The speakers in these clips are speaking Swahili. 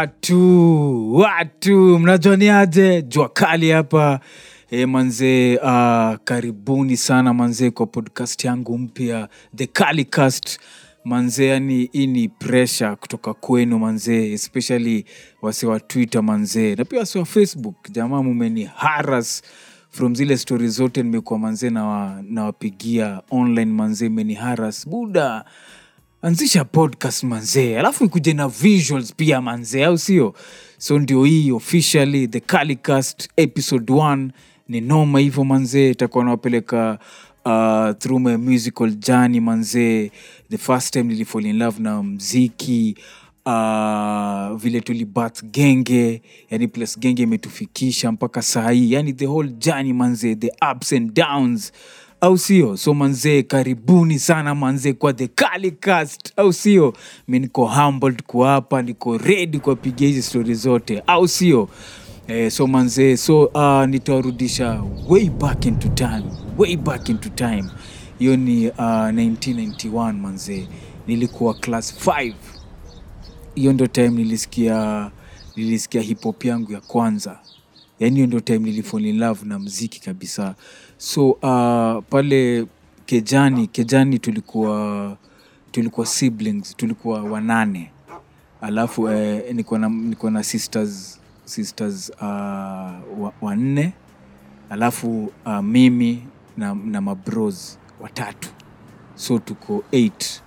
watu watu mnajuaniaje jua kali hapa. E, manzee uh, karibuni sana manzee kwa podcast yangu mpya the calicast manzee yani hii ni pressure kutoka kwenu manzee especially wase wa twitter manzee na pia wase wa facebook. Jamaa mumeni haras from zile stori zote nimekuwa manzee nawa- nawapigia online manzee meni haras buda anzisha podcast manzee. Alafu ikuje na visuals pia manzee au sio? So ndio hii officially the calicast episode 1 ni noma hivyo manzee. Itakuwa nawapeleka uh, through my musical journey manzee. The first time nilifall in love na mziki uh, vile tulibat genge. Yani plus genge imetufikisha mpaka saa hii. Yani the whole journey manzee. The ups and downs au sio? So manzee karibuni sana manzee kwa the calicast au sio? Mi niko humbled kuwa niko ready kuwapigia hizi stori zote. Au sio? Eh, so manzee so uh, nitawarudisha way back into time way back into time. Hiyo ni uh, 1991 manzee nilikuwa class 5 hiyo ndo time nilisikia nilisikia hip yangu ya kwanza. Yani hiyo ndo time nilifall in love na mziki kabisa so uh, pale kejani kejani tulikuwa tulikuwa siblings tulikuwa wanane. Alafu eh, niko na niko na sisters sisters uh, wa- wanne. Alafu uh, mimi na, na mabros watatu. So tuko eight.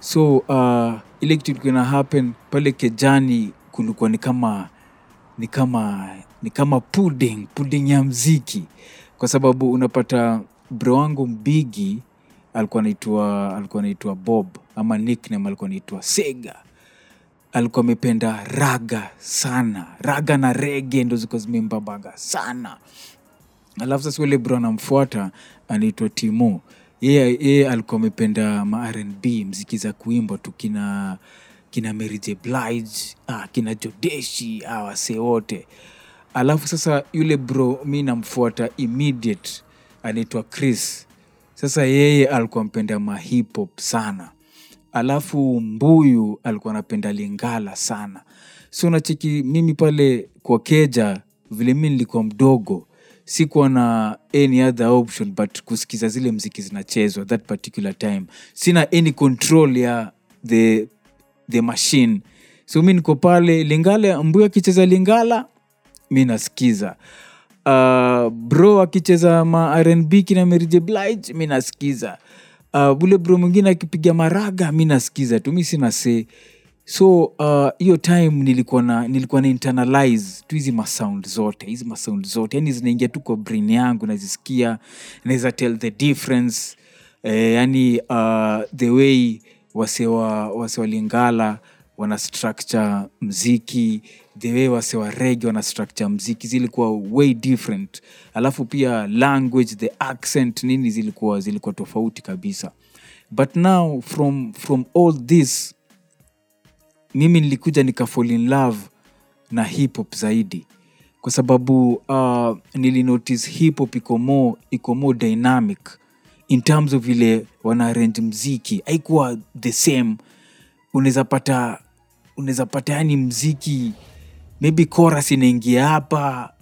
so uh, ile kitu ilikuwa ina happen pale kejani kulikuwa ni kama ni kama ni kama pudding pudding ya mziki kwa sababu unapata bro wangu mbigi alikuwa anaitwa alikuwa anaitwa bob ama nickname alikuwa anaitwa sega. Alikuwa amependa raga sana. Raga na rege ndo zilikuwa zimembabaga sana. Alafu sasa ule bro anamfuata anaitwa timo yeye yeye alikuwa amependa ma rnb mziki za kuimba tu kina kina Mary J. Ah, kina jodeshi ah, wasee wote alafu sasa yule bro mi namfuata immediate anaitwa chris. Sasa yeye alikuwa mpenda mahipop sana. Alafu mbuyu alikuwa anapenda lingala sana. So nacheki mimi pale kwa keja vile mi nilikuwa mdogo sikuwa na any other option but kusikiza zile mziki zinachezwa that particular time. Sina any control ya the, the machine. So mi niko pale lingala mbuyu akicheza lingala mi nasikiza. Uh, bro akicheza ma kina Blige mi nasikiza. Uh, ule bro mwingine akipiga maraga mi nasikiza tu mi sina see so uh, time nilikuwa na nilikuwa na internalize tu hizi masound zote hizi masound zote. Yani zinaingia tu kwa brain yangu nazisikia naweza tell the difference. Eh, yani uh, the way wasewa wasewalingala wana structure mziki the way wasewa rege wana structure mziki zilikuwa way different. Alafu pia language the accent nini zilikuwa zilikuwa tofauti kabisa. But now from from all this mimi nilikuja nika fall in love na hip hop zaidi. Kwa sababu uh, nilinotice hip hop iko more iko more dynamic. In terms of vile wanaarrange mziki haikuwa the same. Unaweza pata unaweza pata yani mziki maybe chorus inaingia hapa.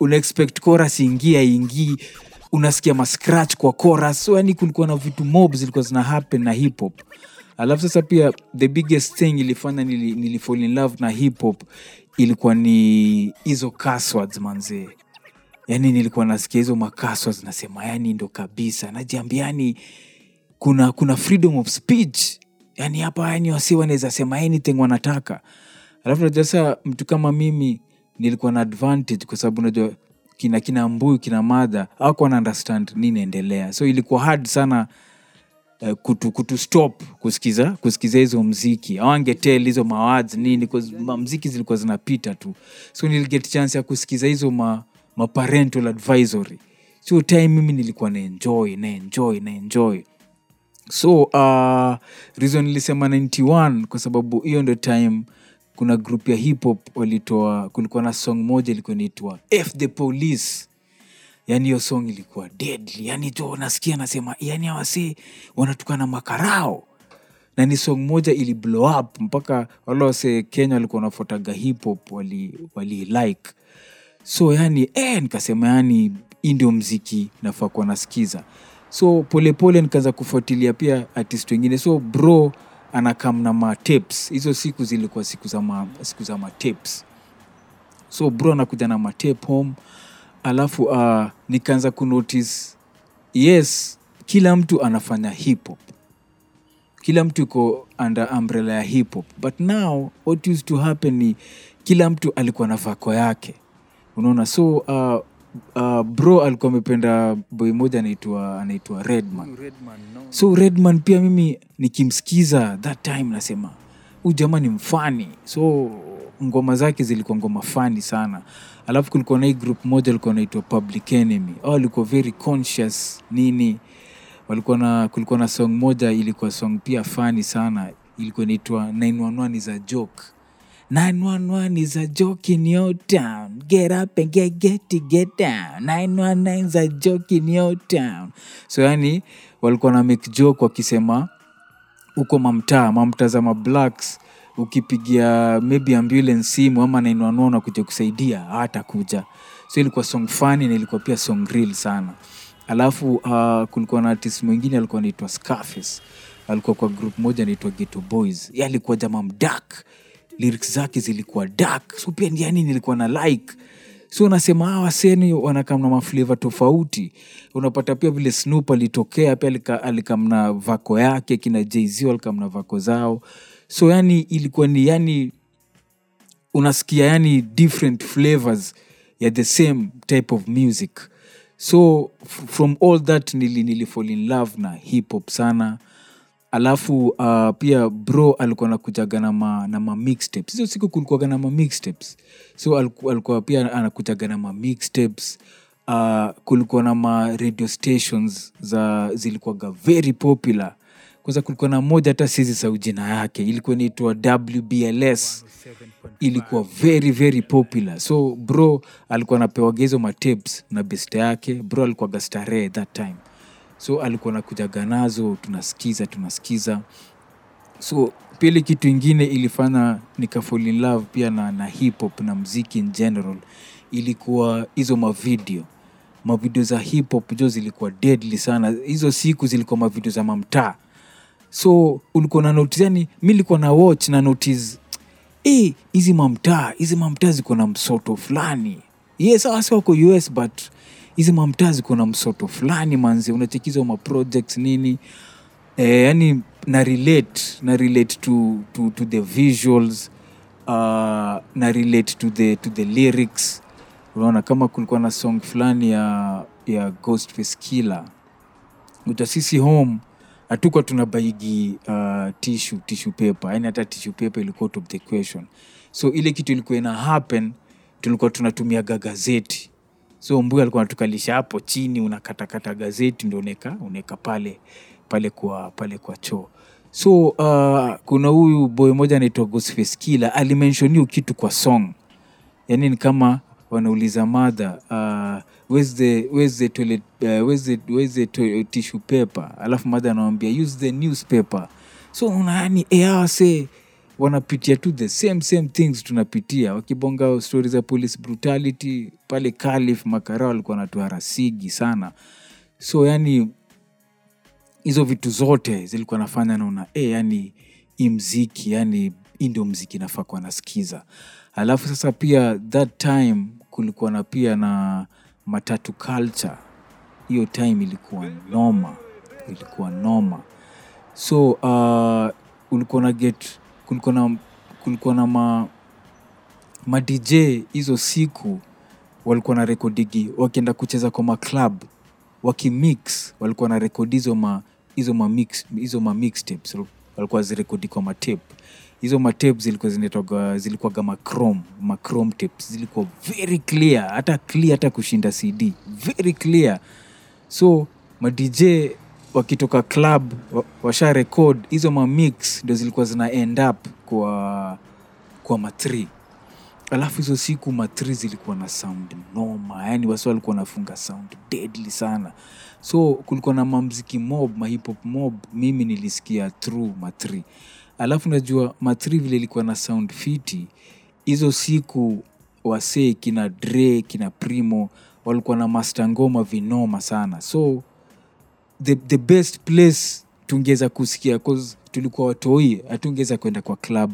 Una expect chorus ingia ingii unasikia mascratch kwa chorus. So yani kulikuwa na vitu mob zilikuwa zina happen na hip hop. Alafu sasa pia the biggest thing ilifanya nili, nili fall in love na hip hop ilikuwa ni hizo passwords manzee yani nilikuwa nasikia hizo makaswa zinasema yani ndo kabisa. Najiambia yani kuna kuna freedom of speech. Yani hapa yani wasi wanaweza sema anything wanataka alafu najua saa mtu kama mimi nilikuwa na advantage kwa sababu najua kina kina mbuyu kina madha awakuwa na understand nini inaendelea. So ilikuwa hard sana uh, kutu, kutu stop kusikiza kusikiza hizo mziki awangetel hizo mawads nini mziki zilikuwa zinapita tu. So niliget chance ya kusikiza hizo ma, ma parental advisory. So time mimi nilikuwa naenjoy naenjoy na enjoy na enjoy. So uh, reason nilisema 91 kwa sababu hiyo ndo time kuna group ya hip hop walitoa kulikuwa na song moja ilikuwa inaitwa f the police. Yani hiyo song ilikuwa deadly. Yani tu nasikia nasema yani awasi wanatukana makarao. Na ni song moja ili blow up. Mpaka wale wase kenya walikuwa wanafuataga hip hop wali, wali like. So yani eh, nikasema yani hii ndio mziki nafaa kuwa nasikiza. So polepole nikaanza kufuatilia pia artist wengine. So bro anakam na hizo siku zilikuwa siku za ma, siku za matapes so bro anakuja na matape home. Alafu uh, nikaanza kunotice yes kila mtu anafanya hip hop. Kila mtu iko under umbrella ya hip hop. But now what used to happen ni kila mtu alikuwa na vako yake. Unaona? So uh, uh, bro alikuwa amependa boy moja anaitwa anaitwa redman. So redman pia mimi nikimsikiza that time nasema huu jamaa ni mfani. So ngoma zake zilikuwa ngoma fani sana. Alafu kulikuwa na hii group moja alikuwa naitwa public enemy. Au alikuwa very conscious nini. Walikuwa na kulikuwa na song moja ilikuwa song pia fani sana. Ilikuwa inaitwa 911 is a joke 911 is a joke in your town. Get up and get get get down. 911 is a joke in your town. So yani walikuwa na make joke wakisema huko mamtaa mamtaa za ukipigia maybe ambulance simu ama 911 unakuja kusaidia hatakuja so ilikuwa song fani na ilikuwa pia song real sana alafu uh, kulikuwa na artist mwingine alikuwa anaitwa Scarface alikuwa kwa group moja anaitwa Ghetto Boys ye alikuwa jamaa lyrics zake zilikuwa dark. So pia yani nilikuwa na like. So unasema hawa waseni wanakamna mafleva tofauti. Unapata pia vile snoop alitokea pia alika- alikamna vako yake kina jz walikamna vako zao. So yani ilikuwa ni yani unasikia yani different flavors ya the same type of music. So from all that nili, nili fall in love na hip hop sana alafu uh, pia bro alikuwa nakujaga na ma, na ma mixtapes. Hizo siku kulikuwaga na ma mixtapes. So alikuwa, alikuwa pia anakujaga na ma mixtapes. Uh, kulikuwa na ma radio stations za zilikuwaga very popular. Kwanza kulikuwa na moja hata sizi sau jina yake. Ilikuwa inaitwa wbls ilikuwa very very popular. So bro alikuwa anapewaga hizo matapes na best yake. Bro alikuwaga starehe that time so alikuwa nakujaga nazo tunasikiza tunasikiza. So pili kitu ingine ilifanya nika fall in love pia na, na hip hop na mziki in general ilikuwa hizo mavideo. Mavideo za hip hop jo zilikuwa deadly sana. Hizo siku zilikuwa mavideo za mamtaa so ulikuwa na notice yani mi likuwa na watch na notice "Eh, hizi mamtaa hizi mamtaa ziko na msoto fulani. Yes awasi wako us but hizi mamtaa ziko msoto fulani manzi unachekiza ma projects nini. E, yani na relate na relate to, to, to the visuals uh, na relate to the, to the lyrics. Unaona kama kulikuwa na song fulani ya ya ghostface killer. Uta home hatukuwa tunabaigi uh, tishu tishu paper. Yani hata tishu paper ilikuwa top the question. So ile kitu ilikuwa ina happen tulikuwa tunatumiaga gazeti so mbuyu alikuwa natukalisha hapo chini unakatakata gazeti ndo uneka uneka pale pale kwa pale kwa choo. So uh, kuna huyu boy moja anaitwa Ghostface Killer alimention hiyo kitu kwa song. Yani ni kama wanauliza madha uh, where's the, where's the toilet, where's the, where's the to, tissue paper? Alafu madha anawambia use the newspaper. So unaani eawase wanapitia tu the same same things tunapitia. Wakibonga stori za police brutality pale kalif makara walikuwa natuharasigi sana. So yani hizo vitu zote zilikuwa nafanya naona e, yani hii mziki yani hii ndio mziki nafaa nasikiza. Alafu sasa pia that time kulikuwa na pia na matatu culture. Hiyo time ilikuwa noma ilikuwa noma. So uh, ulikuwa na get kulikuwa na kulikuwa na ma, madj hizo siku walikuwa na rekodigi wakienda kucheza kwa maclub wakimix walikuwa na rekodi hizo ma ma ma walikuwa zirekodi kwa matape hizo matape zilikuwa zinaitwaga zilikuwaga macrom macrom tapes. Zilikuwa very clear hata clear hata kushinda cd very clear. So madj wakitoka club washa record hizo mamix ndo zilikuwa zina end up kwa kwa ma3 alafu hizo siku matri zilikuwa na sound noma yani wasi walikuwa nafunga sound deadly sana. So kulikuwa na mamziki mob mahiphop mob mimi nilisikia through matri alafu najua matri vile ilikuwa na sound fiti hizo siku wasee kina dre kina primo walikuwa na master ngoma vinoma sana. So the, the best place tungeweza kusikia cause tulikuwa watoi hatungeweza kwenda kwa club.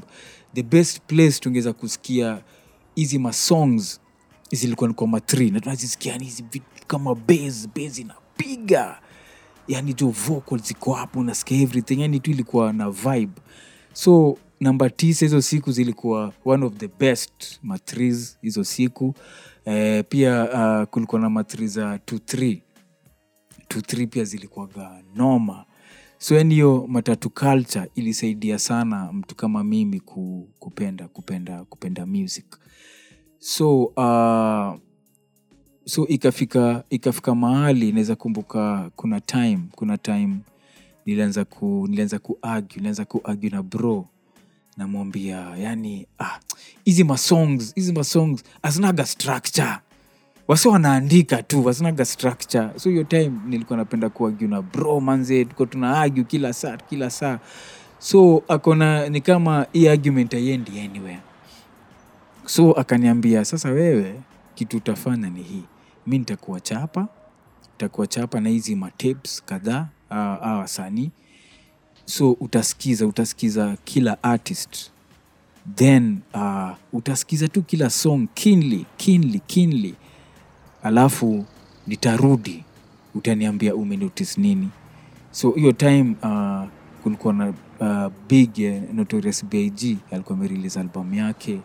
The best place tungeweza kusikia hizi masongs zilikuwa ni kwa matri na tunazisikia ni hizi kama bas bas inapiga. Yani jo vocal ziko hapo unasikia everything. Yani tu ilikuwa na vibe. So namba tisa hizo siku zilikuwa one of the best matris hizo siku. Eh, pia uh, kulikuwa na matri za 23 23 pia zilikuwaga noma so yani hiyo matatu culture ilisaidia sana mtu kama mimi ku, kupenda kupenda kupenda music. So uh, so ikafika ikafika mahali naweza kumbuka kuna time kuna time nilianza ku nilianza kuargue nilianza kuargue na bro. Namwambia yani ah, hizi masongs hizi masongs asnaga structure wasi wanaandika tu wasinaga structure. So hiyo time nilikuwa napenda kuargue na bro manze tuko tuna agu kila saa kila saa. So akona ni kama hii argument aiendi anywhere. So akaniambia sasa wewe kitu utafanya ni hii. Mi nitakuwa chapa nitakuwa chapa na hizi matapes kadhaa a a wasanii. So utasikiza utasikiza kila artist. Then uh, utasikiza tu kila song kinly kinly kinly alafu nitarudi utaniambia umenotice nini. So hiyo time uh, kulikuwa na uh, big eh, notorious big alikuwa amerelease album yake.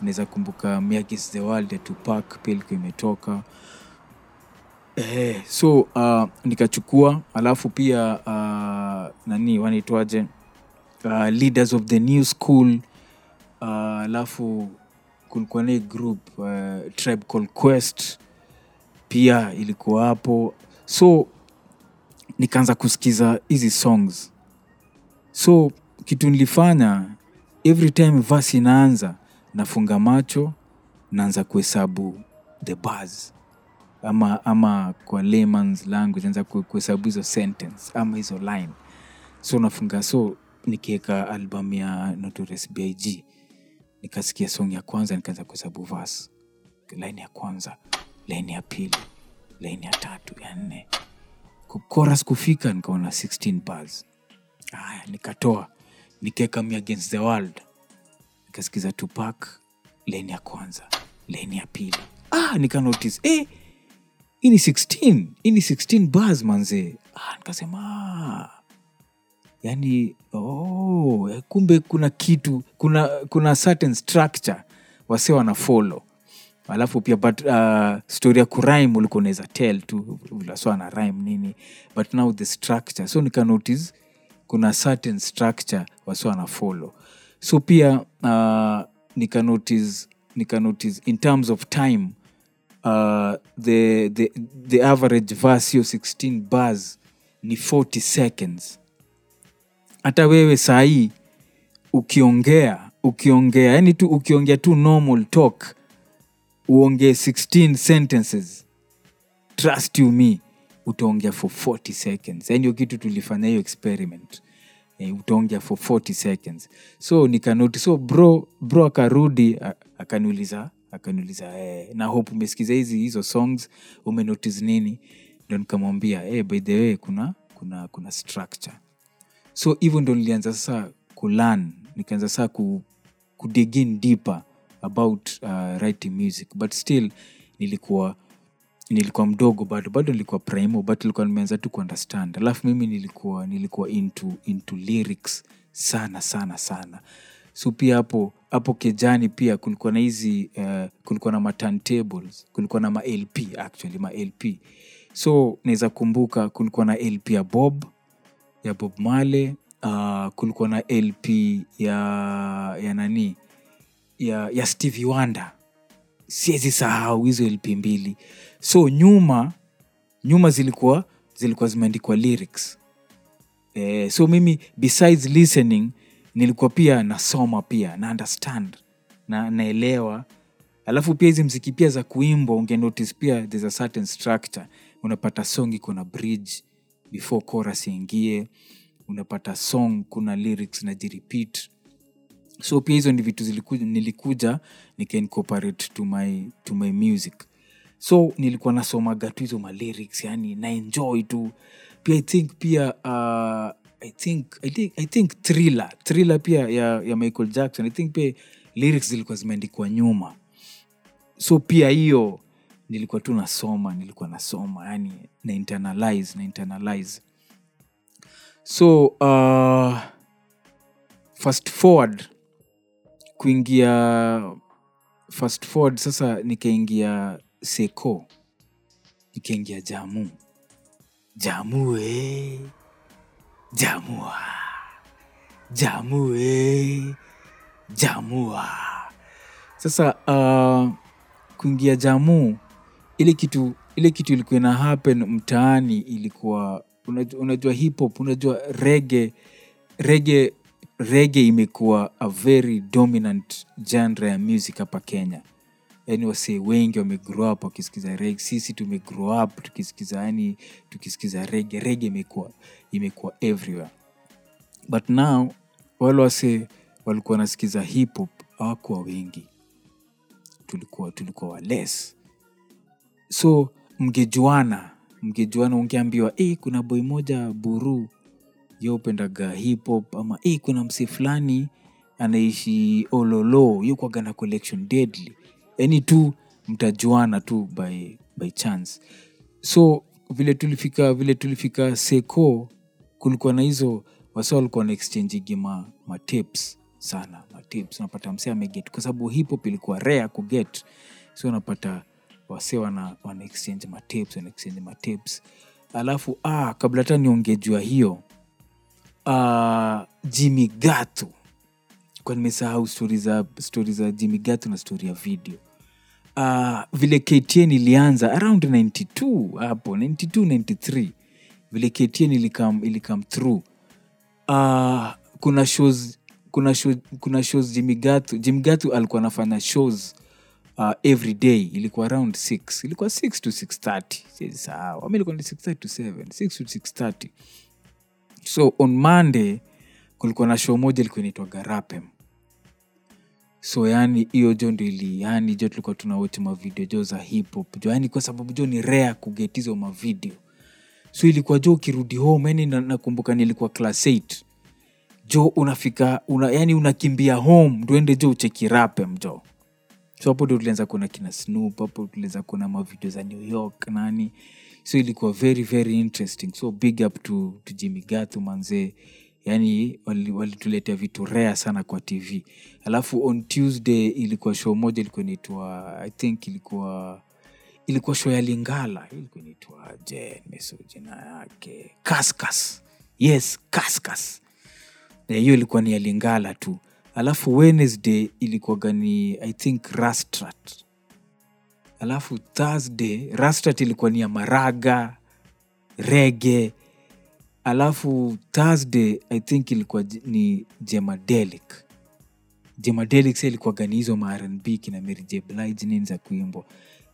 Naweza kumbuka Miagis the world ya tupak pia ilikuwa imetoka. Eh, so uh, nikachukua alafu pia uh, nani wanaitwaje? Uh, leaders of the new school uh, alafu kulikuwa na group uh, tribe called quest pia ilikuwa hapo. So nikaanza kusikiza hizi songs. So kitu nilifanya every time verse inaanza nafunga macho naanza kuhesabu the bars. Ama ama kwa layman's language naanza kuhesabu hizo sentence ama hizo line. So nafunga so nikiweka albamu ya notorious nikasikia song ya kwanza nikaanza kuhesabu vas line ya kwanza line ya pili. Laini ya tatu ya nne. Chorus kufika nikaona 16 bars haya nikatoa. Nikaweka me against the world. Nikasikiza tupak laini ya kwanza. Laini ya pili. Ah, nikanotice eh, hii ni 16 hii ni 16 bars manze. Ah, nikasema ah, yani oh, kumbe kuna kitu kuna kuna certain structure wase wana follow alafu pia but uh, story ya kurime ulikuwa unaweza tell tu vilaswa na rime nini but now the structure. So nikanotice kuna certain structure wasi wana follow. So pia uh, nikanotice nikanotice in terms of time uh, the, the, the average verse hiyo 16 bars ni 40 seconds. Hata wewe sahii ukiongea ukiongea yani tu ukiongea tu normal talk uongee 16 sentences. Trust you me utaongea for 40 seconds. Yani hiyo kitu tulifanya hiyo experiment. E, utaongea for 40 seconds. So nikanoti so bro bro akarudi akaniuliza akaniuliza eh, na hope umesikiza hizi hizo songs umenotice nini? Ndo nikamwambia eh, by the way kuna kuna kuna structure. So hivyo ndo nilianza sasa kulan nikaanza sasa ku, kudigin deeper about uh, writing music. But still nilikuwa nilikuwa mdogo bado bado nilikuwa primo but nilikuwa nimeanza tu kuunderstand. Alafu mimi nilikuwa nilikuwa into, into lyrics sana sana sana. So pia hapo hapo kejani pia kulikuwa na hizi uh, kulikuwa na matantables kulikuwa na malp actually malp so naweza kumbuka kulikuwa na lp ya bob ya bob male uh, kulikuwa na lp ya ya nani ya, ya stevie wanda siwezi sahau hizo lp mbili. So nyuma nyuma zilikuwa zilikuwa zimeandikwa lyrics. Eh, so mimi besides listening nilikuwa pia nasoma pia na understand na naelewa. Alafu pia hizi mziki pia za kuimbwa ungenotice pia there's a certain structure. Unapata song iko na bridge before chorus iingie. Unapata song kuna lyrics najirepeat so pia hizo ni vitu zilikuja, nilikuja nikaincorporate to my, to my music. So nilikuwa nasomaga tu hizo malyrics yani naenjoy tu. Pia i think pia uh, I think, I think, I think thriller pia ya, ya michael jackson i think pia lyrics zilikuwa zimeandikwa nyuma. So pia hiyo nilikuwa tu nasoma nilikuwa nasoma yani na internalize na internalize. So uh, fast forward kuingia fast forward sasa nikaingia seko nikaingia jamu jamu eh. jamua jamu eh. jamua sasa uh, kuingia jamu ile kitu ile kitu ilikuwa ina happen mtaani ilikuwa unajua, unajua hip hop unajua rege rege rege imekuwa a very dominant genre ya music hapa kenya. Yani wasee wengi wamegrow up wakisikiza rege sisi tumegrow up tukisikiza yani tukisikiza rege rege imekuwa imekuwa everywhere. But now wale wasee walikuwa wanasikiza hip hop wengi. Tulikuwa tulikuwa wales so mgejuana mgejuana ungeambiwa hey, kuna boi moja buru yo upendaga hip hop ama hey, kuna msee fulani anaishi ololo yo na collection deadly. Yani tu mtajuana tu by, by chance. So vile tulifika vile tulifika seko kulikuwa na hizo wasa walikuwa na exchangigi ma, ma sana ma unapata msee ameget kwa sababu hip hop ilikuwa rare kuget so unapata wase wana, wana exchange ma wana exchange ma alafu ah, kabla hata niongejua hiyo uh, jimmy gato kwa nimesahau stori za, stori za jimmy gato na stori ya video? Uh, vile ktn ilianza around 92 hapo 92 93 vile ktn ilikam, ilikam through. Uh, kuna shows kuna show, kuna shows jimmy gato alikuwa anafanya shows uh, every day. Ilikuwa around 6 ilikuwa 6 to 630 siwezi sahau. Ama ilikuwa ni 630 to 7 6 to 630 so on monday kulikuwa na show moja ilikuwa inaitwa garapem so yani hiyo jo ndo ili yani jo tulikuwa tunawach mavideo jo za hip hop jo yani kwa sababu jo ni rare kuget mavideo so ilikuwa jo ukirudi home yani nakumbuka nilikuwa class 8 jo unafika una, yani unakimbia home ndoende jo ucheki rapem jo. So hapo ndo tulianza kuona kina snoop hapo tulianza kuona mavideo za new york nani so ilikuwa very very interesting. So big up to, to jimmy gathu manzee yani walituletea wali vitu rea sana kwa tv alafu on tuesday ilikuwa show moja ilikuwa inaitwa i think ilikuwa ilikuwa show ya lingala. Ilikuwa inaitwa je nimeso jina yake. Kaskas. Yes kaskas. Hiyo ilikuwa ni ya lingala tu. Alafu wednesday ilikuwaga ni i think rastrat alafu thursday Rastat ilikuwa ni ya maraga rege alafu thursday i think ilikuwa ni jemadelic. Jemadelic sa ilikuwaga ni hizo marnb kina Mary nini za kuimbwa.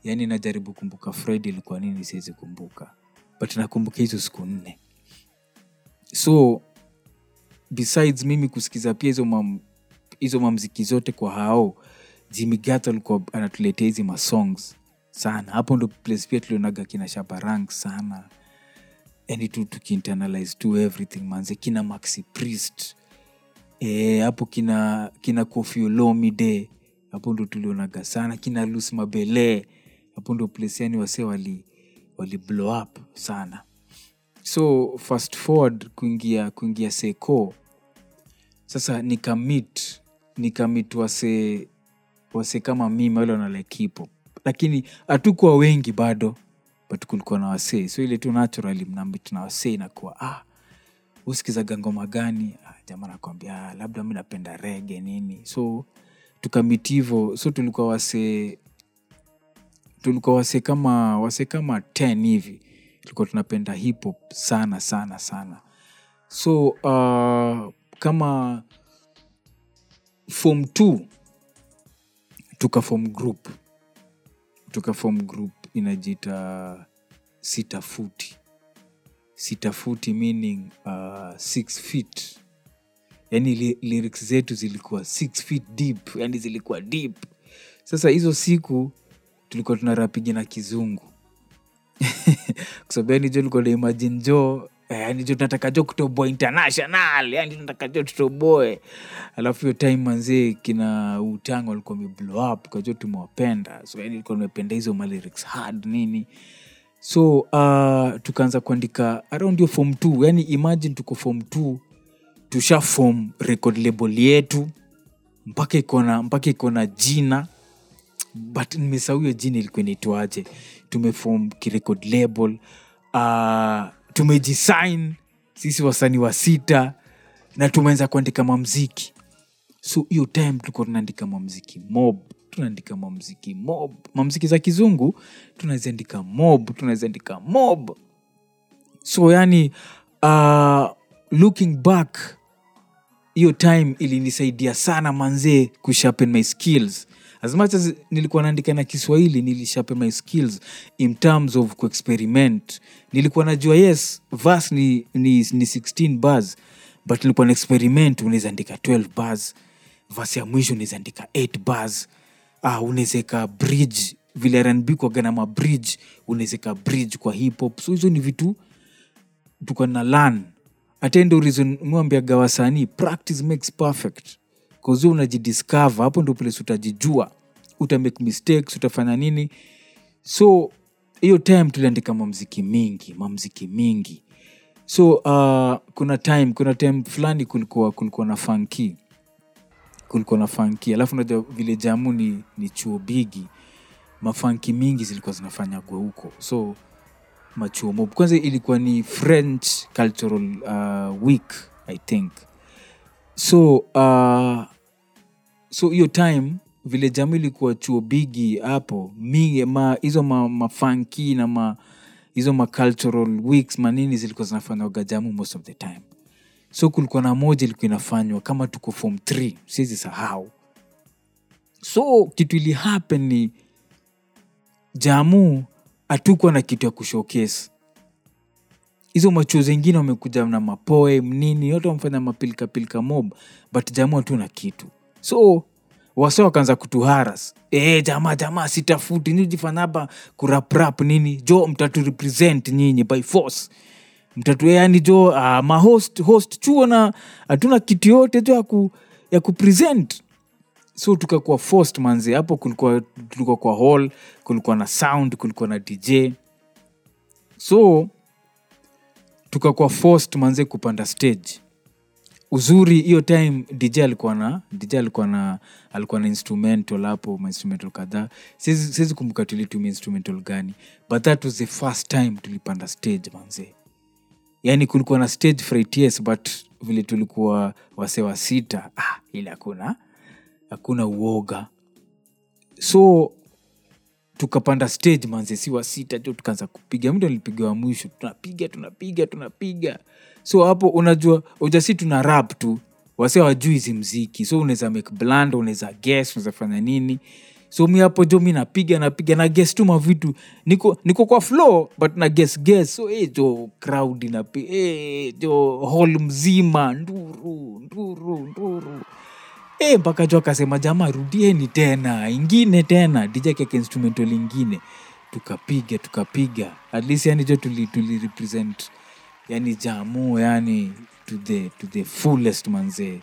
Yaani najaribu kumbuka Fred ilikuwa nini siwezi kumbuka. But nakumbuka hizo siku nne. So besides mimi kusikiza pia hizo mamziki zote kwa hao Jimmy anatuletea hizi masongs sana. Hapo ndo place pia tulionaga kina shabarang sana. Yani tu tukiinternalize tu everything manze kina maxi priest. E, kina kina Koffi hapo ndo tulionaga sana. Kina Lus Mabele. Hapo ndo place yani wase wali, wali blow up sana. So fast forward kuingia kuingia seko sasa nikamit nikamit wase wase kama mimi wale wanalike hip lakini hatukuwa wengi bado but kulikuwa na wasee. So ile tu naturally mnamit na wasee inakuwa ah usikizaga ngoma gani? Ah, jamaa nakwambia ah, labda mi napenda rege nini. So tukamit hivo so tulikuwa wasee tulikuwa wasee kama wasee kama 10 hivi. Tulikuwa tunapenda hip sana sana sana. So uh, kama form 2 tukafom group. Tukafom group inajiita sitafuti. Sitafuti meaning uh, six feet. Yani li, lyrics zetu zilikuwa six feet deep yani zilikuwa deep. Sasa hizo siku tulikuwa tunarapiga na kizungu. Kwa sababu yani jo likuwa na imagine jo yani jo tunataka jo kutoboa international yani tunataka jo tutoboe. Alafu hiyo time manzee kina utango alikuwa wameblow up kajo tumewapenda. So yani ilikuwa nimependa hizo malyrics hard nini. So uh, tukaanza kuandika around hiyo form t yani imagine tuko form t tusha form record label yetu mpaka ikona mpaka ikona jina. But nimesahau hiyo jina ilikuwa inaitwaje. Tumefom kirecord label. Uh, tumejisign sisi wasanii wa sita na tumeanza kuandika mamziki so hiyo time tulikuwa tunaandika mamziki mob tunaandika mamziki mob. Mamziki za kizungu tunaziandika mob tunaziandika mob. So yani uh, looking back hiyo time ilinisaidia sana manzee kushapen my skills as much as nilikuwa naandika na kiswahili nilisharpen my skills in terms of kuexperiment. Nilikuwa najua yes vas ni, ni, ni 16 bars but nilikuwa na experiment unaweza andika 12 bars. Vas ya mwisho unaweza andika 8 bars. Ah, unawezeka bridge vile rnb kwagana mabridge unawezeka bridge kwa hip so hizo ni vitu tuko learn. Hata ndo reason mwambiaga wasanii practice makes perfect kazi unajidiscover hapo ndio place utajijua. Utamake mistakes utafanya nini? So hiyo time tuliandika mamziki mingi mamziki mingi. So uh, kuna time kuna time fulani kulikuwa kulikuwa na fanki kulikuwa na fanki alafu unajua vile jamu ni, ni chuo bigi. Mafanki mingi zilikuwa zinafanyagwa huko. So machuo mob. Kwanza ilikuwa ni french cultural uh, week i think. So uh, so hiyo time vile jamu ilikuwa chuo bigi hapo hizo ma, mafanki na ma hizo macultural weeks manini zilikuwa zinafanywaga jamu most of the time. So kulikuwa na moja ilikuwa inafanywa kama tuko form 3 siwezi sahau. So kitu ili happen ni jamu hatukuwa na kitu ya kushowcase. Hizo machuo zingine wamekuja na mapoem nini yote wamefanya mapilikapilika mob but jamu hatuna kitu so wase wakaanza kutuharas. E, jamaa jamaa sitafuti. Nijifanaba kuraprap nini? Jo mtatu represent nyinyi by force. Mtatu yani jo uh, mahost host chuo na hatuna kitu yote jo ya, ya kupresent so tukakuwa forced manzi hapo kulikuwa tulikuwa kwa hall kulikuwa na sound kulikuwa na dj so tukakuwa forced manze kupanda stage uzuri hiyo time dj alikuwa na dj alikuwa na alikuwa na instrumental hapo mainstrumental kadhaa. Siwezi kumbuka tulitumia instrumental gani but that was the first time tulipanda stage manze. Yani kulikuwa na stage fright but vile tulikuwa wasewa sita ah, ili hakuna hakuna uoga. So tukapanda stage manze si wa sita jo tukaanza kupiga. Mtu alipiga wa mwisho tunapiga tunapiga tunapiga. So hapo unajua ujasi tuna rap tu wase wajui hizi mziki so unaweza make bland unaweza guess unaweza fanya nini. So mi hapo jo mi napiga napiga na guess tu mavitu. Niko, niko kwa flow but na guess guess. So hey, jo crowd inapi hey, jo hall mzima nduru nduru nduru Eh, mpaka jo akasema jamaa rudieni tena ingine tena dj instrumental ingine. Tukapiga tukapiga. At least yani jo tuli, tuli yani jamu yani to the, to the fullest manzee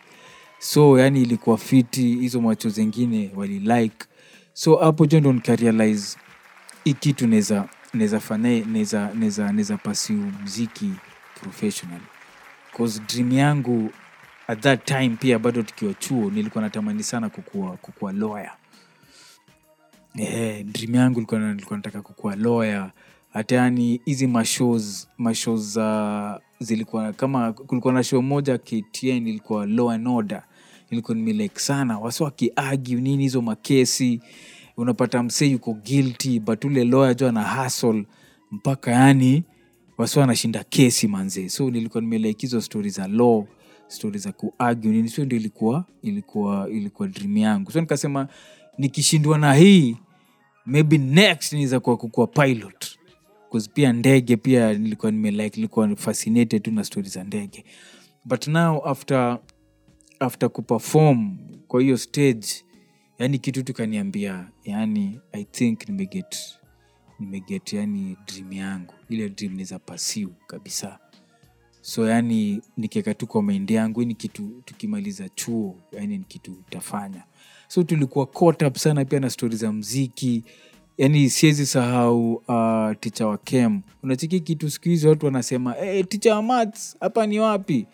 so yani ilikuwa fiti hizo macho zengine walilike so hapo jo ndo nikarealize hii kitu neza neza fanya neza neza neza pasiu mziki professional. Cause dream yangu at that time pia bado tukiwa chuo nilikuwa natamani sana kukua, kukua lawyer. Yeah, dream yangu ilikuwa nilikuwa nataka kukua lawyer. Hata yani hizi mashows mashows za zilikuwa kama kulikuwa na show moja ktn ilikuwa law and order. Ilikuwa nimelike sana wasi wakiagi nini hizo makesi. Unapata msee yuko guilty but ule lawyer jo ana hasl mpaka yani wasi wanashinda kesi manzee so nilikuwa nimelike hizo stori za law stori za kuagu nini? Sio ndio ilikuwa ilikuwa ilikuwa dream yangu. So nikasema nikishindwa na hii maybe next niza kuwa kukua pilot. 'Cause pia ndege pia nilikuwa nimelike nilikuwa fascinated tu na stori za ndege. But now after after kuperform kwa hiyo stage yani kitu tukaniambia yani i think nimeget nimeget yani dream yangu. Ile dream niza pasiu kabisa so yani nikieka tu mind yangu ni kitu tukimaliza chuo yani ni kitu utafanya so tulikuwa caught up sana pia na stori za mziki yani siwezi sahau uh, ticha wa kem unachiki kitu siku hizi watu wanasema hey, ticha wa mats hapa ni wapi?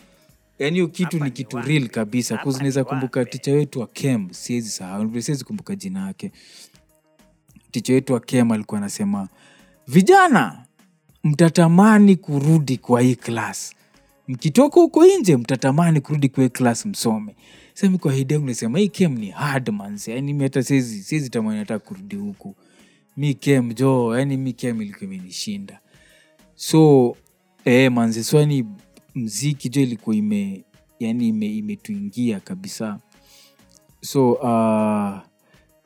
Yani hiyo kitu ni kitu real kabisa. Kuzinaweza kumbuka ticha wetu wa kem siwezi sahau. Siwezi kumbuka jina yake ticha wetu wa kem alikuwa anasema vijana mtatamani kurudi kwa hii klas mkitoka huko nje mtatamani kurudi hii klas msome. Sami kwa hidi yangu nasema hii kem ni hard mans yani mi hata siwezi siwezi tamani hata kurudi huku. Mi kem jo yani mi kem ilikuwa imenishinda. So eh, manze swani mziki jo ilikuwa ime yani ime, kabisa. So uh,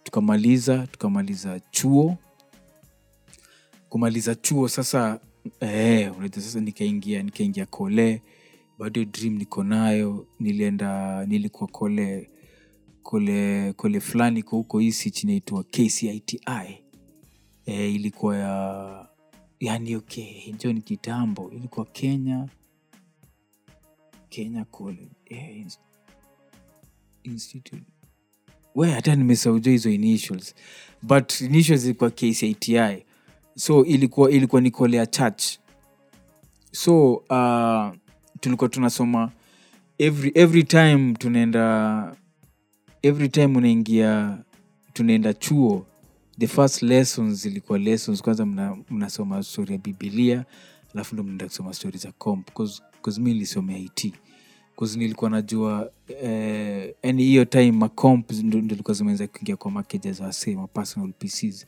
tukamaliza tukamaliza chuo. Kumaliza chuo sasa eh, unajua sasa nikaingia nikaingia kole bado dream niko nayo nilienda nilikuwa kole kole kole fulani ko huko isich inaitwa kciti e, ilikuwa ya yani okay njo ni kitambo ilikuwa kenya kenya kole institute. We hata nimesauja hizo initials but initials ilikuwa kciti so ilikuwa ilikuwa ni kolea church. So uh, tulikuwa tunasoma every, every time tunaenda every time unaingia tunaenda chuo the first lessons zilikuwa lessons. Kwanza mna- mnasoma stori ya bibilia alafu ndo mnaenda kusoma stori za comp mi nilisomea it Cause nilikuwa najua eh, hiyo time macomp ndo ilikuwa kuingia kwa makeja za wase mapersonal pcs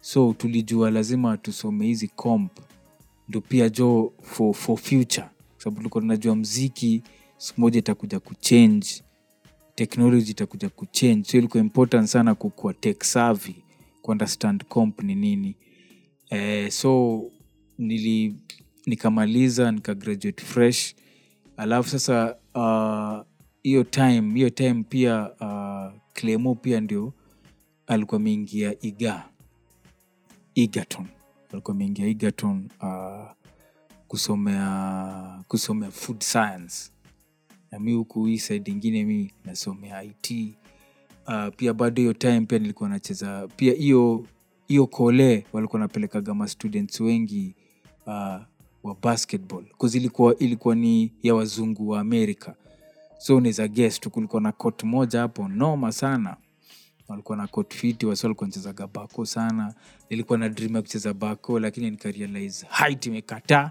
so tulijua lazima tusome hizi comp ndo pia jo for, for future Kwa sababu tulikuwa tunajua mziki siku moja itakuja kuchange technology itakuja kuchange so ilikuwa important sana kukuwa tech savvy comp ni nini. Eh, so nili nikamaliza nikagraduate fresh. Alafu sasa ah, hiyo uh, time hiyo time pia uh, clemo pia ndio alikuwa ameingia iga. Egerton alikuwa ameingia egerton uh, kusomea kusomea food science. Na huku hii side ingine mi nasomea it uh, pia bado hiyo time pia nilikuwa nacheza pia hiyo hiyo kole walikuwa napelekaga mastudents wengi uh, wa basketball. Ilikuwa ilikuwa ni ya wazungu wa amerika so unaweza guess kulikuwa na kot moja hapo noma sana. Walikuwa na kot wasi walikuwa nachezaga bako sana. Nilikuwa na dream ya kucheza bako lakini nikarealize height imekataa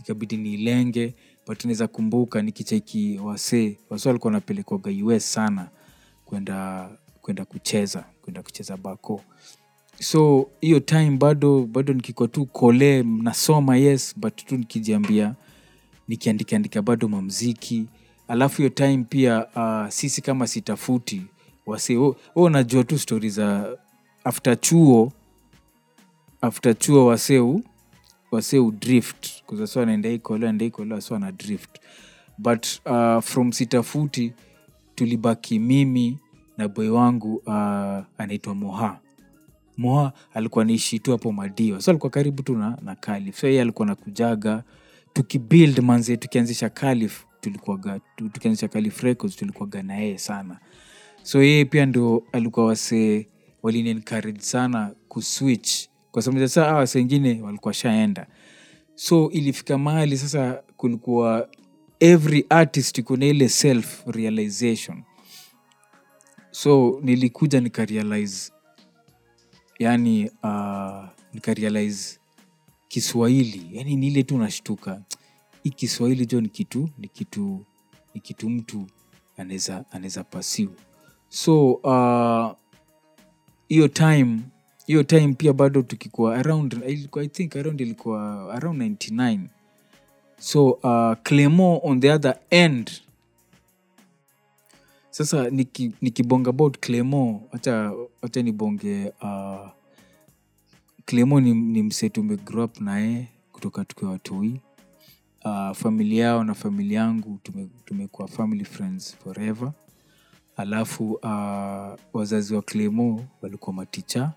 ikabidi niilenge but naweza kumbuka nikicheki wasee wase walikuwa napelekwaga us sana kwenda kwenda kucheza kwenda kucheza bako so hiyo time bado bado nikikuwa tu kole nasoma yes but tu nikijiambia nikiandikaandika bado mamziki alafu hiyo time pia uh, sisi kama sitafuti wase u unajua tu stori za after chuo after chuo waseu waseu drift kuzasa anaenda ikolewa enda ikolewa so ana drift but uh, from sitafuti tulibaki mimi na boy wangu uh, anaitwa moha. Moha alikuwa naishi tu hapo madiwa so alikuwa karibu tu na, na kalif so yeye alikuwa nakujaga tukibuild manze tukianzisha kalif tulikuwaga tukianzisha kalif records tulikuwaga na yeye sana. So yeye pia ndo alikuwa wase walini encourage sana kuswitch kwa sababu sasa wase wengine walikuwa shaenda so ilifika mahali sasa kulikuwa every artist kuna ile self realization. So nilikuja nikarealize yani uh, nikarealize kiswahili. Yani niile tu nashtuka. Hii kiswahili jo ni kitu ni kitu ni kitu mtu anaweza anaweza pasiu so uh, hiyo time hiyo time pia bado tukikuwa around ilikuwa, i think around ilikuwa around 99 so uh, clemo on the other end. Sasa niki- nikibonga about clemo hata nibonge uh, clemo ni, ni mse tume up naye kutoka tukiwa watoi. Uh, familia yao na familia yangu tume- tumekuwa family friends forever. Alafu uh, wazazi wa clemo walikuwa maticha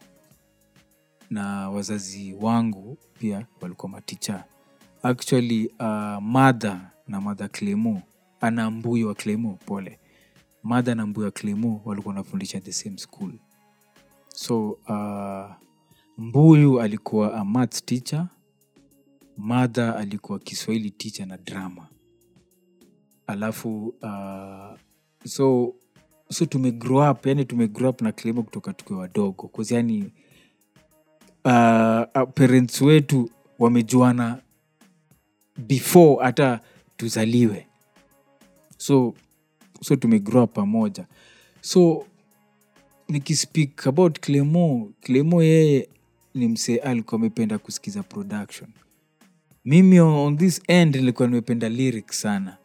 na wazazi wangu pia walikuwa maticha. Actually uh, madha na madha clemo ana mbuyu wa clemo pole. Madha na mbuyu wa clemo walikuwa wanafundisha the same school. So uh, mbuyu alikuwa a math teacher madha alikuwa kiswahili teacher na drama. Alafu uh, so so tume grow up yani tumegrow up na kilimo kutoka tukiwa wadogo. Yani uh, uh, parents wetu wamejuana before hata tuzaliwe. So so tumegrow pamoja. So nikispeak about clemo clemo yeye ni msee alikuwa amependa kusikiza production. Mimi on this end nilikuwa nimependa lyric sana.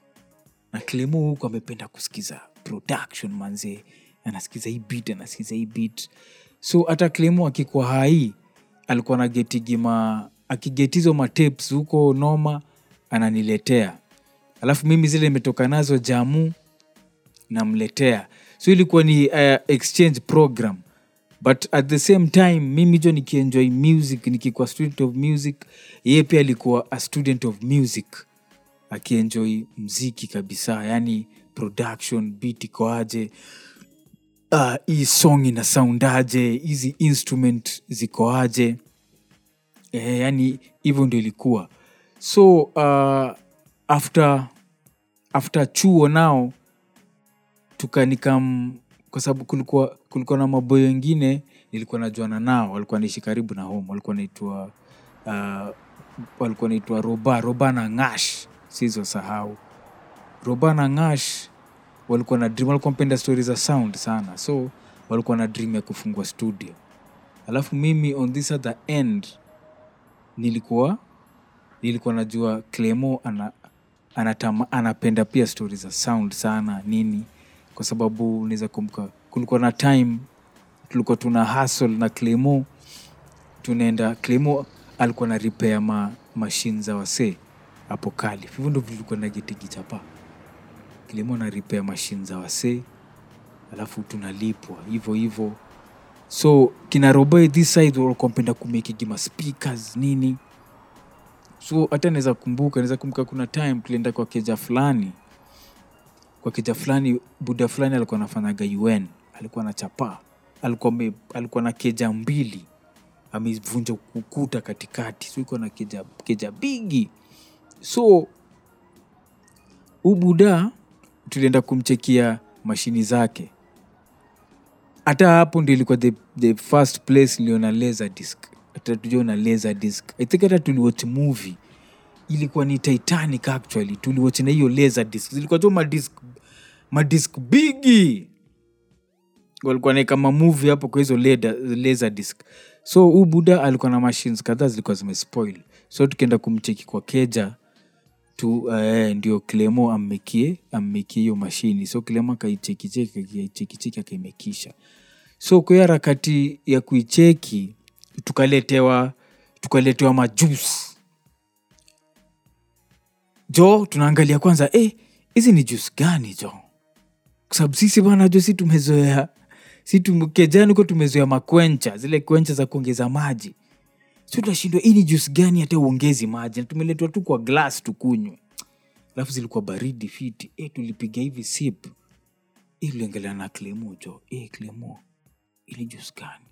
Na clemo huku amependa kusikiza production manzee anasikiza hii bit anasikiza hii bit so hata clemo akikuwa hai alikuwa nagetigima akigetizwa mataps huko noma ananiletea. Alafu mimi zile imetoka nazo jamu namletea. So ilikuwa ni uh, exchange program. But at the same time mimi jo nikienjoy music nikikuwa student of music yeye pia alikuwa a student of music. Akienjoy mziki kabisa yani production beat ikoaje uh, hii song ina soundaje hizi instrument zikoaje? Eh, yani hivyo ndio ilikuwa. So uh, after after chuo nao tukanikam kwa sababu kulikuwa, kulikuwa na maboyo wengine nilikuwa najuana nao. Walikuwa naishi karibu na home. Walikuwa naitwa uh, walikuwa naitwa roba roba na ngash. Sizo sahau roba na ngash walikuwa na dream walikuwa mpenda stori za sound sana. So walikuwa na dream ya kufungua studio. Alafu mimi on this other end nilikuwa nilikuwa najua clemo ana, anatama, anapenda pia stori za sound sana nini. Kwa sababu unaweza kumka kulikuwa na time tulikuwa tuna hustle na clemo. Tunaenda clemo alikuwa na repair ma mashine za wasee hapo kali. Hivyo ndo vilikuwa na gitigi na repair mashine za wasee alafu tunalipwa hivyo hivyo. So kina roboe this side walikuwa mpenda kumekigi ma speakers nini. So hata naweza kumbuka naweza kumbuka kuna time tulienda kwa keja fulani. Kwa keja fulani buda fulani alikuwa anafanyaga un alikuwa na chapa alikuwa, me, alikuwa na keja mbili amevunja ukuta katikati. So iko na keja, keja bigi. So huu buda tulienda kumchekia mashini zake. Hata hapo ndio ilikuwa the, the first place niliona laser disc. Tujaona laser disc. I think hata tuliwatch movie. Ilikuwa ni titanic actually. Tuliwatch na hiyo laser disc. Zilikuwa tu madisk madisk bigi. Walikuwa naeka mamuvi hapo kwa hizo laser disc. So huu buda alikuwa na machines kadhaa zilikuwa zimespoil. So tukienda kumcheki kwa keja tu eh, ndio clemo ammekie ammekie hiyo mashini so clemo akaichekicheki akaichekicheki akaimekisha. So kwa harakati ya kuicheki tukaletewa tukaletewa majusi jo tunaangalia kwanza eh, hizi ni juice gani jo? Kwa sisi bwana jo si tumezoea. Si tum- kejani huko tumezoea makwencha zile kwencha za kuongeza maji si tunashindwa hii ni juice gani hata uongezi maji? Na tumeletwa tu kwa glass tukunywe. Alafu zilikuwa baridi fiti. E, tulipiga hivi sip. E, tuliangalia na klemo jo e, klemo ili juice gani?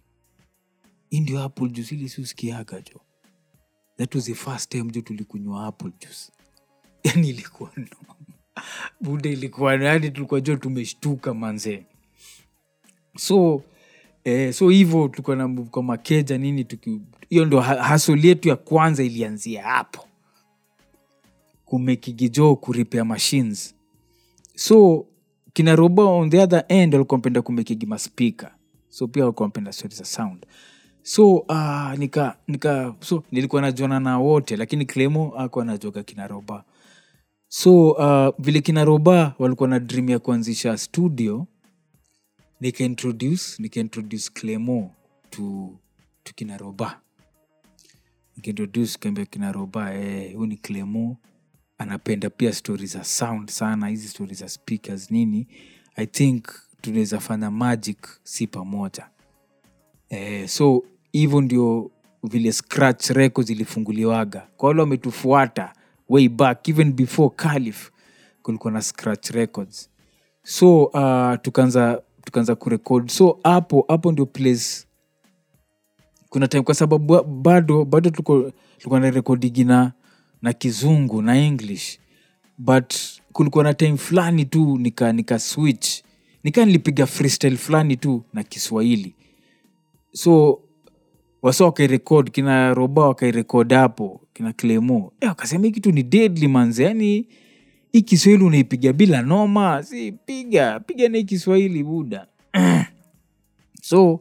Hii ndio apple juice ili siusikiaga jo. That was the first time jo tulikunywa apple juice. Yani ilikuwa no buda ilikuwa yani tulikuwa jo tumeshtuka manzee so eh, so hivyo tulikuwa na kwa makeja nini hiyo ndo hasoli yetu ya kwanza ilianzia hapo. Kumekigijo kuripea machines. So kina robo on the other end walikuwa mpenda kumekigi maspika so pia walikuwa mpenda stori za sound. So uh, nika, nika so nilikuwa najuana na wote lakini clemo akuwa najoga kina roba so uh, vile kina roba walikuwa na dream ya kuanzisha studio nikaintroduce nikaintroduce clemo to, to kina roba nikiintroduce kaambia kina roba eh, ni clemo anapenda pia stori za sound sana hizi stori za speakers nini. I think tunaweza fanya magic si pamoja. Eh, so hivyo ndio vile scratch records ilifunguliwaga kwa wale wametufuata way back even before calif kulikuwa na scratch records. So uh, tukaanza tukaanza kurekod so hapo hapo ndio place. Kuna time kwa sababu bado bado tulikuwa na rekodigi na kizungu na english. But kulikuwa na time fulani tu nika nika switch. Nika nilipiga freestyle fulani tu na kiswahili. So wasa wakairekod kina roba wakairekod hapo kina clemo. Eh, wakasema hii kitu ni deadly manze yani hii kiswahili unaipiga bila noma? Si piga piga na kiswahili buda. So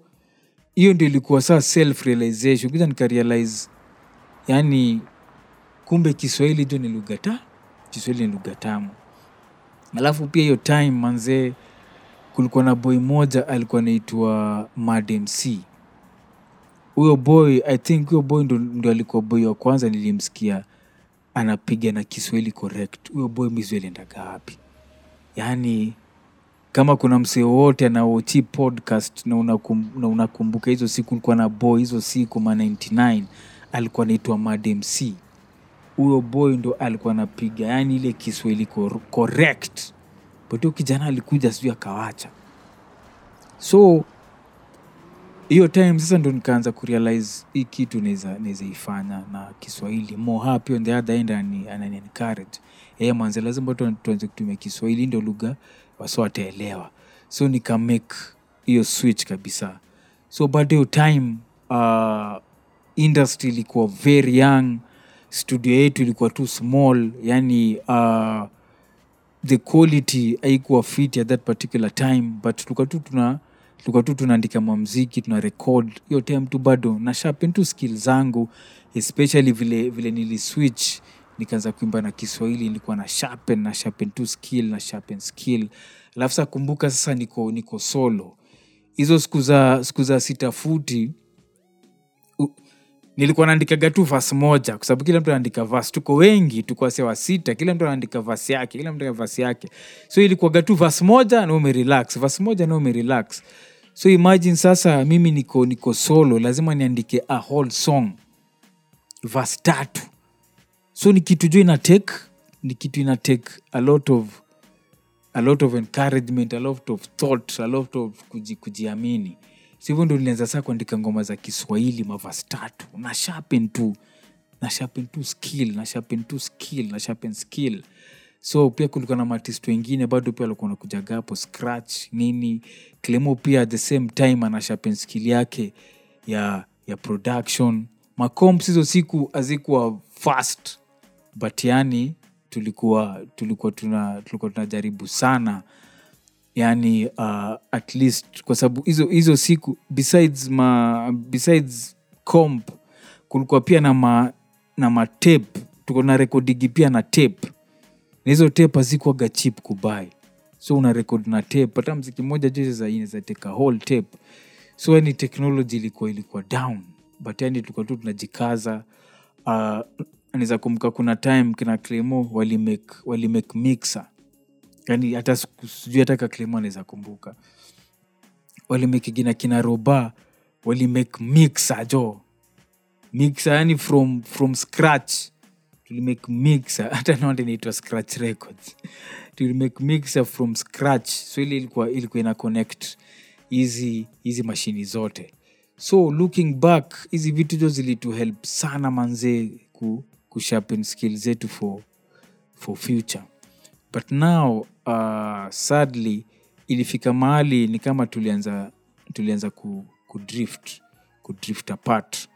hiyo ndio ilikuwa saa self realization kuja nikarealize yani kumbe kiswahili ndio ni lugha ta kiswahili ni lugha tamu. Alafu pia hiyo time manzee kulikuwa na boy moja alikuwa anaitwa madmc huyo boy i think huyo boy ndo, ndo alikuwa boy wa kwanza nilimsikia anapiga na kiswahili correct. Huyo boy mizu aliendaga wapi. Yaani kama kuna msee wowote anaochi podcast na unakum- na unakumbuka hizo siku likuwa na boy hizo siku ma 99 alikuwa anaitwa madmc huyo boy ndo alikuwa anapiga yani ile kiswahili cor- correct. But huyo kijana alikuja sijui akawacha so hiyo time sasa ndo nikaanza kurealize hii kitu naweza naweza ifanya na kiswahili more happy on the other end anani anani yeye mwanze lazima tu- tuanze kutumia kiswahili ndio lugha waso wataelewa. So nika make hiyo switch kabisa. So baada hiyo time uh, industry ilikuwa very young studio yetu ilikuwa tu small yani uh, the quality haikuwa fit at that particular time but tulikuwa tu tuna tulikuwa tu tunaandika mamziki tuna record hiyo time tu bado na sharpen tu skill zangu especially vile vile niliswitch nikaanza kuimba na kiswahili nilikuwa na sharpen na sharpen tu skill na sharpen skill. Alafu sa kumbuka sasa niko niko solo. Hizo siku za siku za sitafuti nilikuwa naandikaga tu vas moja kwa sababu kila mtu anaandika vas tuko wengi tuko wase sita kila mtu anaandika vas yake kila mtu vas yake. So ilikuwaga tu vas moja na umerelax. Vas moja na umerelax so imagine sasa mimi niko niko solo lazima niandike a whole song. Vas tatu. So ni kitu jo inatake ni kitu inatake a lot of a lot of encouragement a lot of thought a lot of kuji, kujiamini. So hivyo ndo nilianza saa kuandika ngoma za kiswahili mavasi tatu. Na shapen tu na shapen tu skill na shapen tu skill na shapen skill so pia kulikuwa na matist wengine bado pia walikuwa nakujaga hapo scratch nini. Clemo pia at the same time ana sharpen skill yake ya ya production. Macomps hizo siku hazikuwa fast but yani tulikuwa tulikuwa tuna tulikuwa tunajaribu sana. Yani uh, at least kwa sababu hizo hizo siku besides ma besides comp kulikuwa pia na ma na matape tuko na rekodigi pia na tape na hizo tape chip kubai so una rekod na tape. Hata mziki moja juzainawezateka whole tape. So yani technology ilikuwa ilikuwa down. But yani tulikuwa tu tunajikaza. Uh, naweza kumbuka kuna time kina clemo walimake wali mixer. Yani hata sijui hata ka anaweza kumbuka. Walimekigina kina roba walimake mixer jo. Mixer yani from from scratch tulimake mixer hata naonde inaitwa scratch records. Tulimake mixer from scratch. So ile ilikuwa ina connect hizi hizi mashini zote. So looking back hizi vitu jo zilituhelp sana manzee ku, kusharpen skill zetu for, for future. But now uh, sadly ilifika mahali ni kama tulianza tulianza ku, kudrift kudrift apart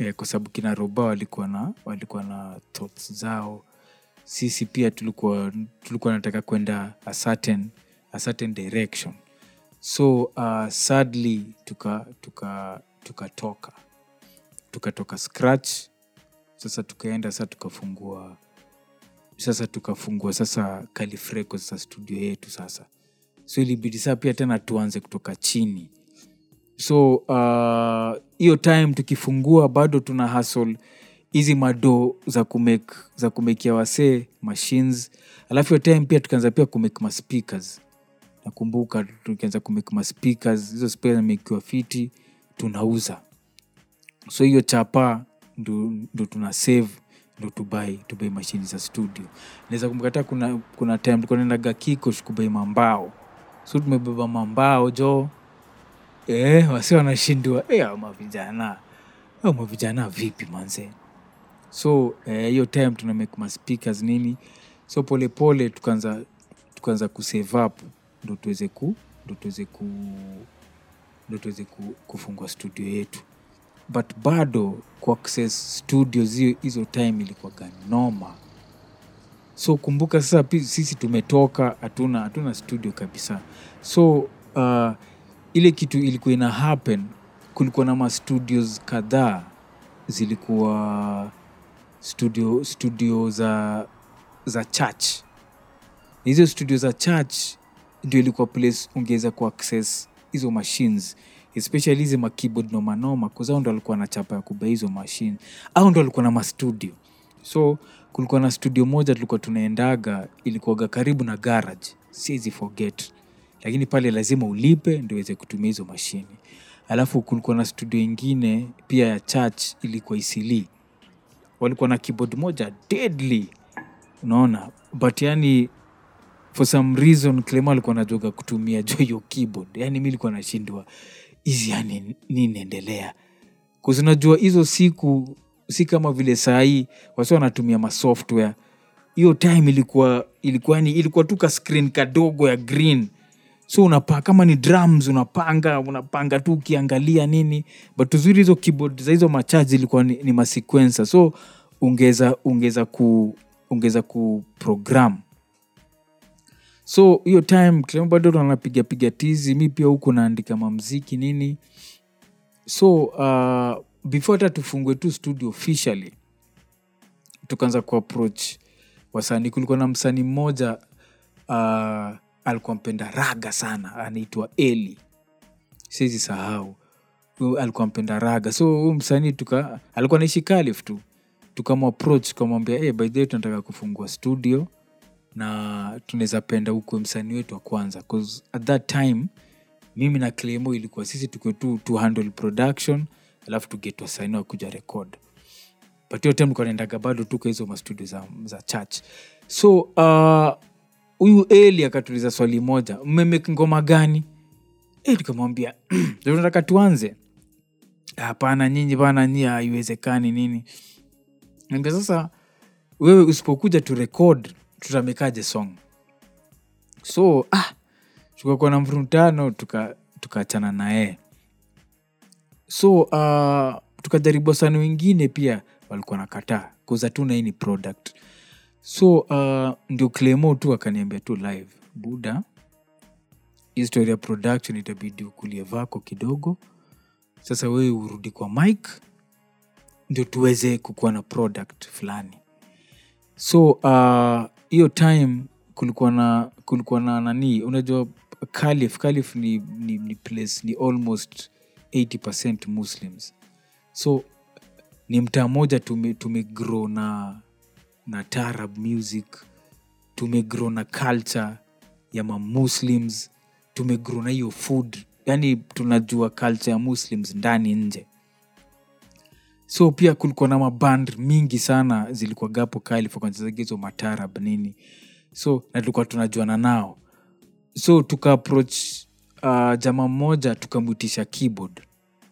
eh, kwa sababu kina roba walikuwa na walikuwa na thoughts zao. Sisi pia tulikuwa tulikuwa nataka kwenda a certain, a certain direction. So uh, sadly tuka tuka tukatoka. Tukatoka scratch. Sasa tukaenda sasa tukafungua sasa tukafungua sasa kalifreko sasa studio yetu sasa. So ilibidi saa pia tena tuanze kutoka chini so uh, hiyo time tukifungua bado tuna hasl hizi mado za kumake za kumekia wasee machines. Alafu hiyo time pia tukianza pia kumake maspeakers nakumbuka tukianza kumake maspeakers hizo speakers zimekiwa fiti tunauza. So hiyo chapa ndo, ndo tuna save ndo tubai tubai mashini za studio. Naweza kumkata kuna, kuna time tulikuwa kikosh kubai mambao. So tumebeba mambao jo eh, wasi wanashindwa. Eh, hao mavijana. Au mavijana vipi manze? So eh, hiyo time tuna make ma speakers nini? So polepole tukaanza tukaanza kusave up ndo tuweze ku ndo tuweze ku ndo tuweze ku, kufungua studio yetu. But bado ku access studios hiyo hizo time ilikuwa noma so kumbuka sasa sisi tumetoka hatuna hatuna studio kabisa. So uh, ile kitu ilikuwa ina happen kulikuwa na mastudios kadhaa zilikuwa studio studio za za church. Hizo studio za church ndio ilikuwa place ungeweza ku hizo machines especially hizi makeyboard nomanoma kuzao ndo alikuwa na chapa ya kuba hizo mashine au ndo alikuwa na mastudio so kulikuwa na studio moja tulikuwa tunaendaga ilikuwaga karibu na garage. Siwezi forget lakini pale lazima ulipe ndio uweze kutumia hizo mashini. Alafu kulikuwa na studio ingine pia ya church ilikuwa isili walikuwa na keyboard moja deadly. Unaona? But yani for some reason clema alikuwa najoga kutumia jo hiyo keyboard. Yani mi ilikuwa nashindwa hizi yani nini unajua hizo siku si kama vile sahii wasi wanatumia masoftware hiyo time ilikuwa ilikuwa ni ilikuwa tu ka screen kadogo ya green so unapa kama ni drums unapanga unapanga tu ukiangalia nini but uzuri hizo keyboard za hizo machaji ilikuwa ni, ni masequencer. So ungeza ungeza ku ungeza kuprogram so hiyo time Clem bado anapigapiga tizi mi pia huku naandika mamziki nini. So uh, before hata tufungue tu studio officially tukaanza kuapproach wasanii. Kulikuwa na msanii mmoja uh, alikuwa mpenda raga sana anaitwa eli. Siwezi sahau. Alikuwa mpenda raga. So huyu msanii tuka alikuwa naishi kalif tu. Tukamwaproach tukamwambia hey, by the way tunataka kufungua studio na tunaweza penda ukwe msanii wetu wa kwanza. 'Cause at that time mimi na clemo ilikuwa sisi tukiwe tu to production alafu tuget wasanii wakuja rekod but hiyo time nilikuwa bado tuko hizo mastudio za, za church. So uh, huyu eli akatuliza swali moja mmemeki ngoma gani? E, tukamwambia "Ndio tunataka tuanze. Hapana nyinyi bana nyi haiwezekani nini. Ambia sasa wewe usipokuja tu tutamekaje song? So ah, tukakuwa na mvurutano tukaachana tuka tukaachana so uh, tukajaribu wasani wengine pia walikuwa nakataa kuzatuna hii ni product so uh, ndio clemo tu akaniambia tu live buda ya production itabidi ukulie vako kidogo. Sasa wewe urudi kwa mike ndio tuweze kukuwa na product fulani. So uh, hiyo time kulikuwa na kulikuwa na nani? Unajua calif calif ni, ni, ni place ni almost 80 muslims. So ni mtaa moja tume, tumegrow na na tarab music. Tumegrow na culture ya mamuslims tumegrow na hiyo food. Yani tunajua culture ya muslims ndani nje. So pia kulikuwa na maband mingi sana zilikuwa gapo kalifkanchezagizo matarab nini. So na tulikuwa tunajuana nao. So tukaapproach uh, jamaa mmoja tukamwitisha keyboard.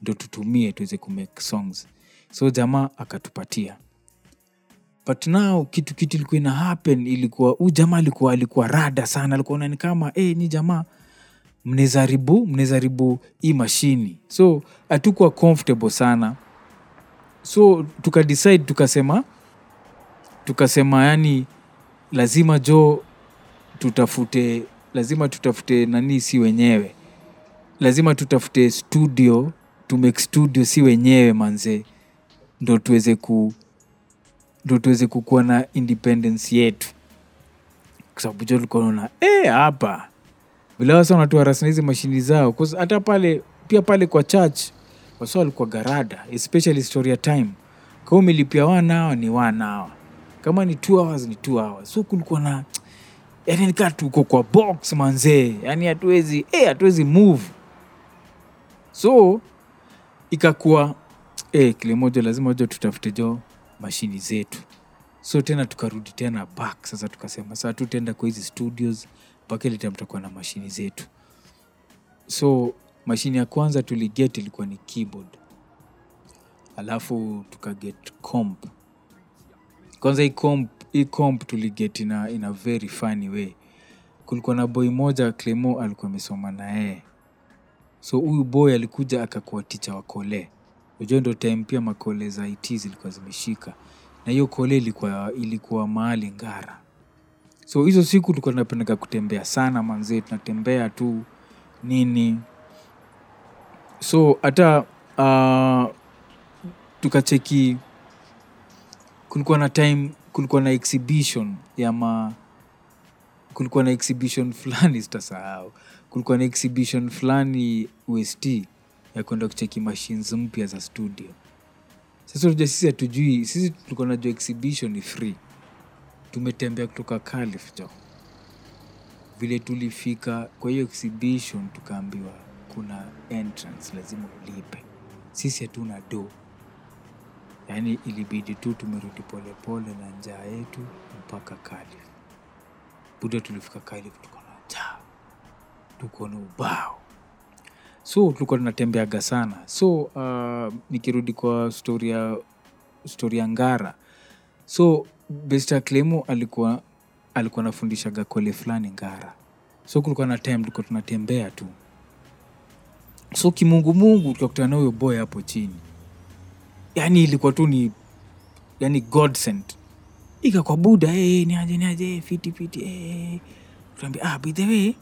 Ndo tutumie tuweze kumake songs. So jamaa akatupatia but now kitu kitu ilikuwa ina happen ilikuwa huu jamaa alikuwa alikuwa rada sana. Alikuwa nani kama hey, ni jamaa mnezaribu mnezaribu hii mashini so hatukuwa comfortable sana. So tukadecide tukasema tukasema yani lazima jo tutafute lazima tutafute nani si wenyewe. Lazima tutafute studio to make studio si wenyewe manze. Ndo tuweze ku ndo tuweze kukuwa na independence yetu. Kwa sababu jo tulikuwa naona "Eh, hapa. Vile wasa wanatuarasina hizi mashini zao. Hata pale pia pale kwa church wasa walikuwa garada especially story ya time. Kama umelipia hour ni hour. Kama ni two hours ni two hours. So kulikuwa na yani nikaa tuko kwa box manzee yani hatuwezi eh, hatuwezi move. So ikakuwa eh, kile moja lazima jo tutafute jo mashini zetu. So tena tukarudi tena back sasa tukasema saa tutaenda kwa hizi studios mpaka ile tutakuwa na mashini zetu. So mashini ya kwanza tuliget ilikuwa ni keyboard. Alafu tukaget comp. Kwanza hii comp, hii comp tuliget ina, in a very funny way. Kulikuwa na boy moja clemo alikuwa amesoma na yeye. So huyu boy alikuja akakuwa ticha wa kole unajua ndo time pia makole za it zilikuwa zimeshika. Na hiyo kole ilikuwa, ilikuwa mahali ngara. So hizo siku tulikuwa tunapendaga kutembea sana manze, tunatembea tu nini. So hata uh, tukacheki kulikuwa na time kulikuwa na exhibition ya ma kulikuwa na exhibition fulani sitasahau. Kulikuwa na exhibition fulani ust ya kwenda kucheki machines mpya za studio. Sasa unajua sisi hatujui sisi tulikuwa najua exhibition ni free. Tumetembea kutoka Calif jo. Vile tulifika kwa hiyo exhibition tukaambiwa kuna entrance lazima ulipe. Sisi hatuna do yaani ilibidi tu tumerudi polepole na njaa yetu mpaka Calif buda tulifika Calif tuko na njaa. Tuko na ubao so tulikuwa tunatembeaga sana. So uh, nikirudi kwa story ya ngara. So besta clemo alikuwa alikuwa anafundishaga kole fulani ngara. So kulikuwa na time tulikuwa tunatembea tu. So kimungumungu tukakutana na huyo boy hapo chini. Yani ilikuwa tu ni yani godsent ika kwa buda hey, niaje niaje eh, fiti fiti hey. tuambia ah, by the way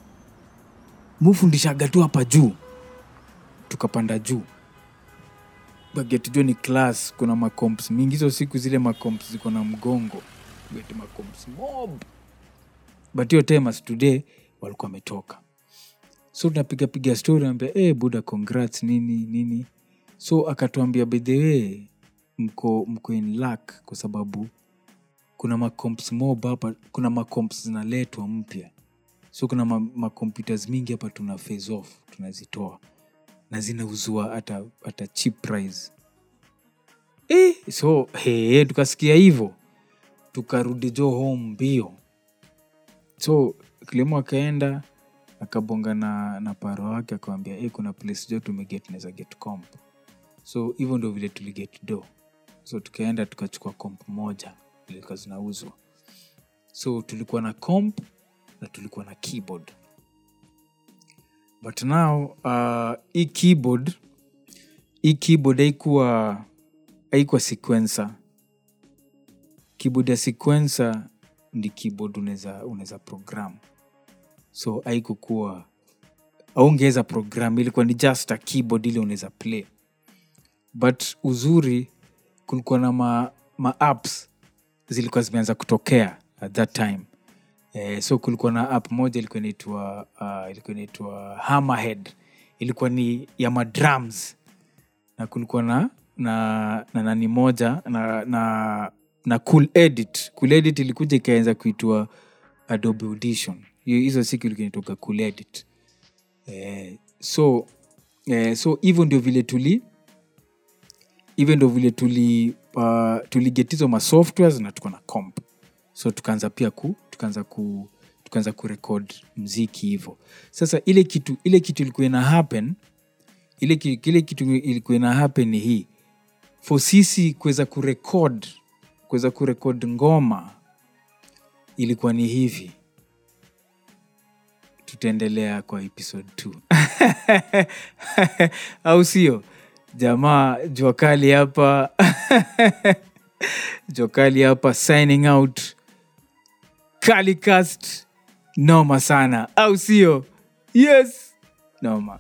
mufundishaga tu hapa juu tukapanda juu. Bagetjo ni class kuna macomps mingi. Hizo siku zile macomps ziko na mgongo. Macomps mob. But hiyo temas today walikuwa wametoka. So tunapigapiga story ambia hey, buda congrats nini nini. So akatuambia bedhewe mko mko in luck kwa sababu kuna macomps mob hapa kuna macomps zinaletwa mpya. So kuna ma- mingi hapa tuna phase off tunazitoa na zinauzwa hata hata cheap price. Eh, so hey, tukasikia hivyo tukarudi jo home mbio. So kilimo akaenda akabonga na, na paro wake akawambia hey, kuna place jo tumeget naweza get comp. So hivyo ndo vile tuliget do. So tukaenda tukachukua comp moja ilikuwa zinauzwa. So tulikuwa na comp na tulikuwa na keyboard but now uh, hii keyboard hii keyboard haikuwa haikuwa sequencer. Keyboard ya sequencer ndi keyboard unaweza unaweza program. So haikukuwa aungeweza program ilikuwa ni just a keyboard ile unaweza play. But uzuri kulikuwa na ma, ma apps zilikuwa zimeanza kutokea at that time eh, so kulikuwa na app moja ilikuwa inaitwa uh, ilikuwa inaitwa hammerhead. Ilikuwa ni ya madrums na kulikuwa na na, na nani moja na, na, na cool edit. Cool edit ilikuja ikaanza kuitwa adobe audition. Hizo siku ilikuwa cool edit. Eh, so eh, so hivyo ndio vile tuli hivyo ndio vile tuli uh, tuliget hizo masoftwares na tuko na comp so tukaanza pia ku tukaanza ku tukaanza kurekod mziki hivyo sasa ile kitu ile kitu ilikuwa ina happen ile, kile kitu ilikuwa ina happen ni hii. For sisi kuweza kurekod kuweza kurekod ngoma ilikuwa ni hivi. Tutaendelea kwa episode 2 au sio? Jamaa juakali hapa. Juakali hapa signing out kalicast noma sana. Au sio? Yes. Noma